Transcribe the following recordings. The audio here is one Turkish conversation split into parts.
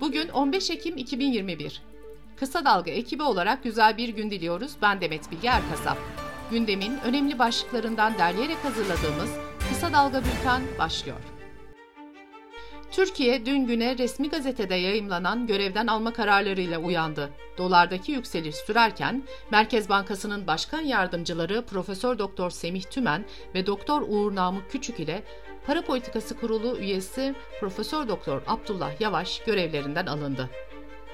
Bugün 15 Ekim 2021. Kısa Dalga ekibi olarak güzel bir gün diliyoruz. Ben Demet Bilge Erkasap. Gündemin önemli başlıklarından derleyerek hazırladığımız Kısa Dalga Bülten başlıyor. Türkiye dün güne resmi gazetede yayımlanan görevden alma kararlarıyla uyandı. Dolardaki yükseliş sürerken Merkez Bankası'nın başkan yardımcıları Profesör Doktor Semih Tümen ve Doktor Uğur Namık Küçük ile Para Politikası Kurulu üyesi Profesör Doktor Abdullah Yavaş görevlerinden alındı.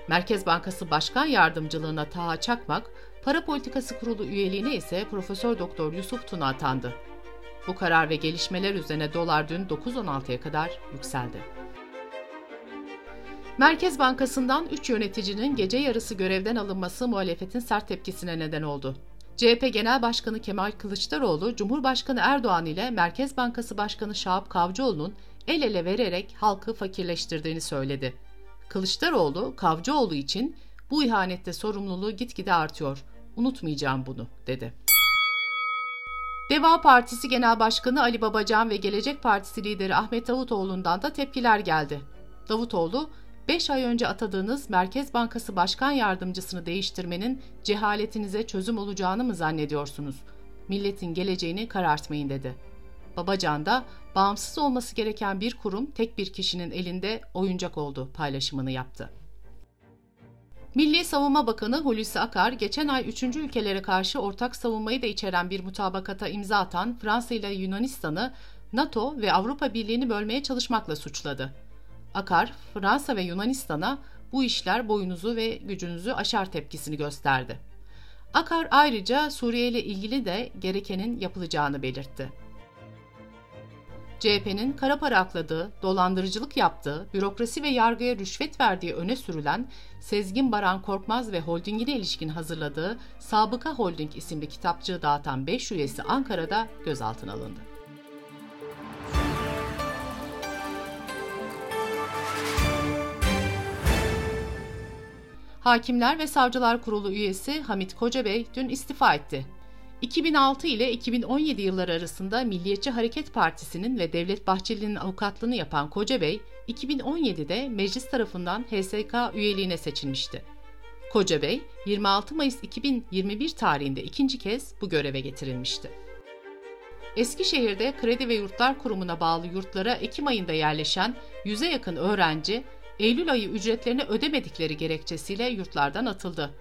Merkez Bankası Başkan Yardımcılığına Taha Çakmak, Para Politikası Kurulu üyeliğine ise Profesör Doktor Yusuf Tuna atandı. Bu karar ve gelişmeler üzerine dolar dün 9.16'ya kadar yükseldi. Merkez Bankası'ndan 3 yöneticinin gece yarısı görevden alınması muhalefetin sert tepkisine neden oldu. CHP Genel Başkanı Kemal Kılıçdaroğlu, Cumhurbaşkanı Erdoğan ile Merkez Bankası Başkanı Şahap Kavcıoğlu'nun el ele vererek halkı fakirleştirdiğini söyledi. Kılıçdaroğlu, Kavcıoğlu için bu ihanette sorumluluğu gitgide artıyor. Unutmayacağım bunu, dedi. Deva Partisi Genel Başkanı Ali Babacan ve Gelecek Partisi lideri Ahmet Davutoğlu'ndan da tepkiler geldi. Davutoğlu, 5 ay önce atadığınız Merkez Bankası Başkan Yardımcısını değiştirmenin cehaletinize çözüm olacağını mı zannediyorsunuz? Milletin geleceğini karartmayın dedi. Babacan da bağımsız olması gereken bir kurum tek bir kişinin elinde oyuncak oldu paylaşımını yaptı. Milli Savunma Bakanı Hulusi Akar, geçen ay üçüncü ülkelere karşı ortak savunmayı da içeren bir mutabakata imza atan Fransa ile Yunanistan'ı NATO ve Avrupa Birliği'ni bölmeye çalışmakla suçladı. Akar, Fransa ve Yunanistan'a bu işler boyunuzu ve gücünüzü aşar tepkisini gösterdi. Akar ayrıca Suriye ile ilgili de gerekenin yapılacağını belirtti. CHP'nin kara para akladığı, dolandırıcılık yaptığı, bürokrasi ve yargıya rüşvet verdiği öne sürülen Sezgin Baran Korkmaz ve holdingine ilişkin hazırladığı Sabıka Holding isimli kitapçığı dağıtan 5 üyesi Ankara'da gözaltına alındı. Hakimler ve Savcılar Kurulu üyesi Hamit Kocabey dün istifa etti. 2006 ile 2017 yılları arasında Milliyetçi Hareket Partisi'nin ve Devlet Bahçeli'nin avukatlığını yapan Kocabey, 2017'de meclis tarafından HSK üyeliğine seçilmişti. Kocabey, 26 Mayıs 2021 tarihinde ikinci kez bu göreve getirilmişti. Eskişehir'de Kredi ve Yurtlar Kurumu'na bağlı yurtlara Ekim ayında yerleşen yüze yakın öğrenci Eylül ayı ücretlerini ödemedikleri gerekçesiyle yurtlardan atıldı.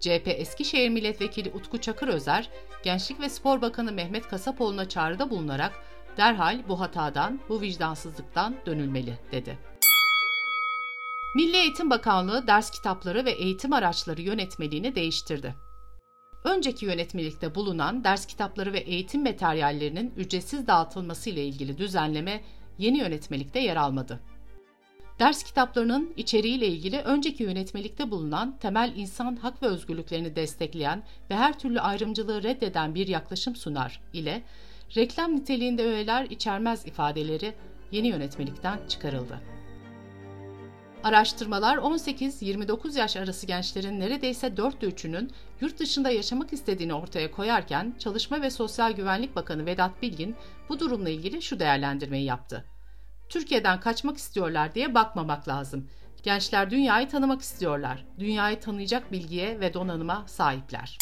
CHP Eskişehir Milletvekili Utku Çakır Özer, Gençlik ve Spor Bakanı Mehmet Kasapoğlu'na çağrıda bulunarak derhal bu hatadan, bu vicdansızlıktan dönülmeli dedi. Milli Eğitim Bakanlığı ders kitapları ve eğitim araçları yönetmeliğini değiştirdi. Önceki yönetmelikte bulunan ders kitapları ve eğitim materyallerinin ücretsiz dağıtılması ile ilgili düzenleme yeni yönetmelikte yer almadı. Ders kitaplarının içeriğiyle ilgili önceki yönetmelikte bulunan temel insan hak ve özgürlüklerini destekleyen ve her türlü ayrımcılığı reddeden bir yaklaşım sunar ile reklam niteliğinde öğeler içermez ifadeleri yeni yönetmelikten çıkarıldı. Araştırmalar 18-29 yaş arası gençlerin neredeyse dörtte üçünün yurt dışında yaşamak istediğini ortaya koyarken Çalışma ve Sosyal Güvenlik Bakanı Vedat Bilgin bu durumla ilgili şu değerlendirmeyi yaptı. Türkiye'den kaçmak istiyorlar diye bakmamak lazım. Gençler dünyayı tanımak istiyorlar. Dünyayı tanıyacak bilgiye ve donanıma sahipler.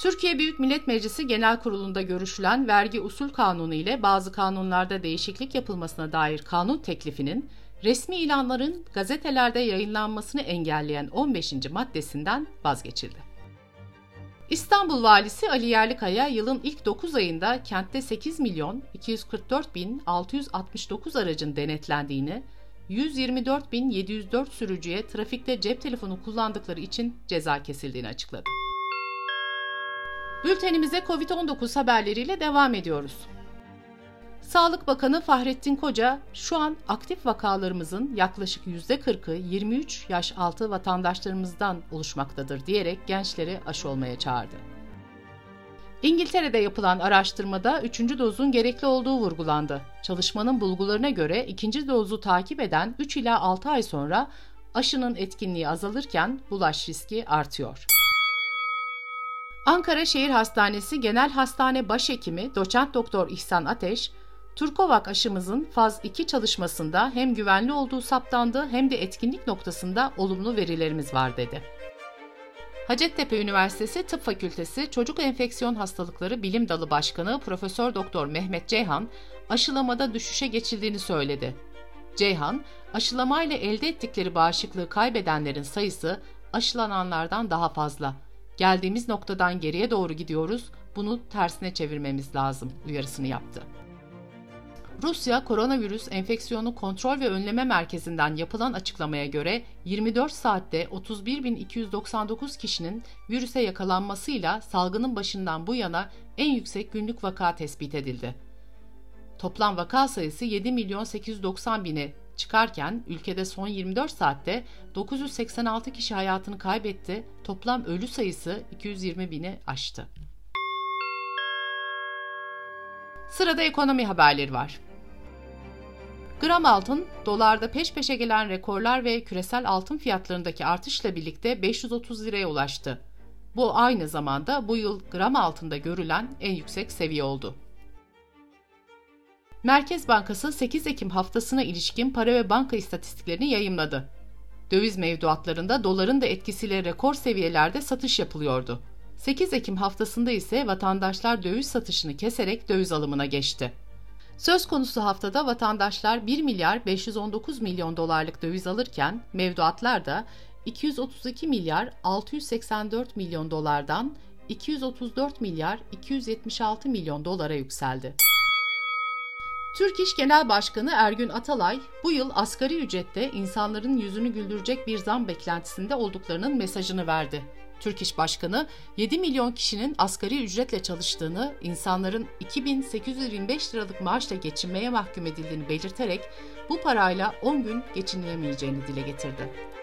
Türkiye Büyük Millet Meclisi Genel Kurulu'nda görüşülen vergi usul kanunu ile bazı kanunlarda değişiklik yapılmasına dair kanun teklifinin resmi ilanların gazetelerde yayınlanmasını engelleyen 15. maddesinden vazgeçildi. İstanbul Valisi Ali Yerlikaya yılın ilk 9 ayında kentte 8 milyon 244 bin 669 aracın denetlendiğini, 124 bin 704 sürücüye trafikte cep telefonu kullandıkları için ceza kesildiğini açıkladı. Bültenimize Covid-19 haberleriyle devam ediyoruz. Sağlık Bakanı Fahrettin Koca şu an aktif vakalarımızın yaklaşık %40'ı 23 yaş altı vatandaşlarımızdan oluşmaktadır diyerek gençleri aşı olmaya çağırdı. İngiltere'de yapılan araştırmada 3. dozun gerekli olduğu vurgulandı. Çalışmanın bulgularına göre ikinci dozu takip eden 3 ila 6 ay sonra aşının etkinliği azalırken bulaş riski artıyor. Ankara Şehir Hastanesi Genel Hastane Başhekimi Doçent Doktor İhsan Ateş, Turkovak aşımızın faz 2 çalışmasında hem güvenli olduğu saptandı hem de etkinlik noktasında olumlu verilerimiz var dedi. Hacettepe Üniversitesi Tıp Fakültesi Çocuk Enfeksiyon Hastalıkları Bilim Dalı Başkanı Profesör Doktor Mehmet Ceyhan aşılamada düşüşe geçildiğini söyledi. Ceyhan, aşılamayla elde ettikleri bağışıklığı kaybedenlerin sayısı aşılananlardan daha fazla. Geldiğimiz noktadan geriye doğru gidiyoruz, bunu tersine çevirmemiz lazım uyarısını yaptı. Rusya Koronavirüs Enfeksiyonu Kontrol ve Önleme Merkezi'nden yapılan açıklamaya göre 24 saatte 31.299 kişinin virüse yakalanmasıyla salgının başından bu yana en yüksek günlük vaka tespit edildi. Toplam vaka sayısı 7 milyon 890 bine çıkarken ülkede son 24 saatte 986 kişi hayatını kaybetti, toplam ölü sayısı 220 bini aştı. Sırada ekonomi haberleri var. Gram altın, dolarda peş peşe gelen rekorlar ve küresel altın fiyatlarındaki artışla birlikte 530 liraya ulaştı. Bu aynı zamanda bu yıl gram altında görülen en yüksek seviye oldu. Merkez Bankası 8 Ekim haftasına ilişkin para ve banka istatistiklerini yayımladı. Döviz mevduatlarında doların da etkisiyle rekor seviyelerde satış yapılıyordu. 8 Ekim haftasında ise vatandaşlar döviz satışını keserek döviz alımına geçti. Söz konusu haftada vatandaşlar 1 milyar 519 milyon dolarlık döviz alırken mevduatlar da 232 milyar 684 milyon dolardan 234 milyar 276 milyon dolara yükseldi. Türk İş Genel Başkanı Ergün Atalay, bu yıl asgari ücrette insanların yüzünü güldürecek bir zam beklentisinde olduklarının mesajını verdi. Türk İş Başkanı 7 milyon kişinin asgari ücretle çalıştığını, insanların 2825 liralık maaşla geçinmeye mahkum edildiğini belirterek bu parayla 10 gün geçinilemeyeceğini dile getirdi.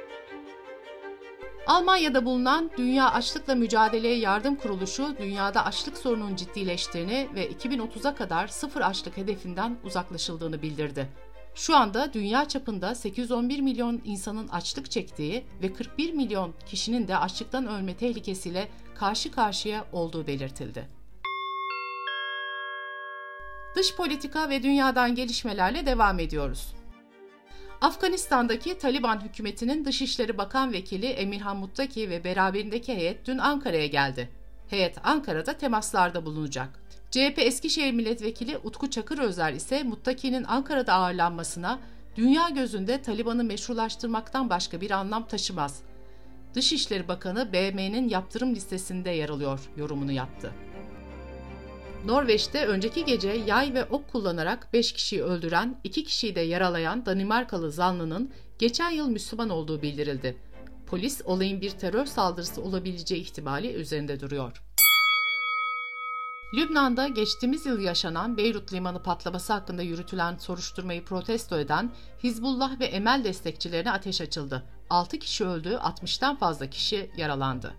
Almanya'da bulunan Dünya Açlıkla Mücadeleye Yardım Kuruluşu dünyada açlık sorununun ciddileştiğini ve 2030'a kadar sıfır açlık hedefinden uzaklaşıldığını bildirdi. Şu anda dünya çapında 811 milyon insanın açlık çektiği ve 41 milyon kişinin de açlıktan ölme tehlikesiyle karşı karşıya olduğu belirtildi. Dış politika ve dünyadan gelişmelerle devam ediyoruz. Afganistan'daki Taliban hükümetinin Dışişleri Bakan Vekili Emirhan Muttaki ve beraberindeki heyet dün Ankara'ya geldi. Heyet Ankara'da temaslarda bulunacak. CHP Eskişehir Milletvekili Utku Çakır Özer ise Muttaki'nin Ankara'da ağırlanmasına dünya gözünde Taliban'ı meşrulaştırmaktan başka bir anlam taşımaz. Dışişleri Bakanı BM'nin yaptırım listesinde yer alıyor yorumunu yaptı. Norveç'te önceki gece yay ve ok kullanarak 5 kişiyi öldüren, 2 kişiyi de yaralayan Danimarkalı zanlının geçen yıl Müslüman olduğu bildirildi. Polis olayın bir terör saldırısı olabileceği ihtimali üzerinde duruyor. Lübnan'da geçtiğimiz yıl yaşanan Beyrut limanı patlaması hakkında yürütülen soruşturmayı protesto eden Hizbullah ve Emel destekçilerine ateş açıldı. 6 kişi öldü, 60'tan fazla kişi yaralandı.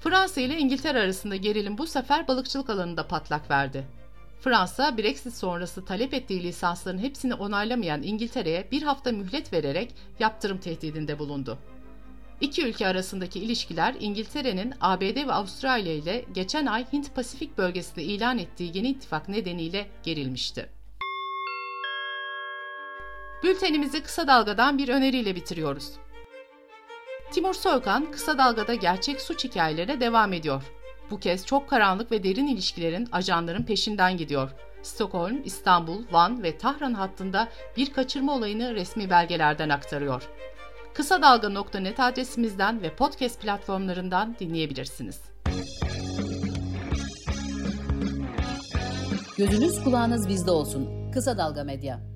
Fransa ile İngiltere arasında gerilim bu sefer balıkçılık alanında patlak verdi. Fransa, Brexit sonrası talep ettiği lisansların hepsini onaylamayan İngiltere'ye bir hafta mühlet vererek yaptırım tehdidinde bulundu. İki ülke arasındaki ilişkiler İngiltere'nin ABD ve Avustralya ile geçen ay Hint-Pasifik bölgesinde ilan ettiği yeni ittifak nedeniyle gerilmişti. Bültenimizi kısa dalgadan bir öneriyle bitiriyoruz. Timur Soykan kısa dalgada gerçek suç hikayelerine devam ediyor. Bu kez çok karanlık ve derin ilişkilerin ajanların peşinden gidiyor. Stockholm, İstanbul, Van ve Tahran hattında bir kaçırma olayını resmi belgelerden aktarıyor. Kısa Dalga.net adresimizden ve podcast platformlarından dinleyebilirsiniz. Gözünüz kulağınız bizde olsun. Kısa Dalga Medya.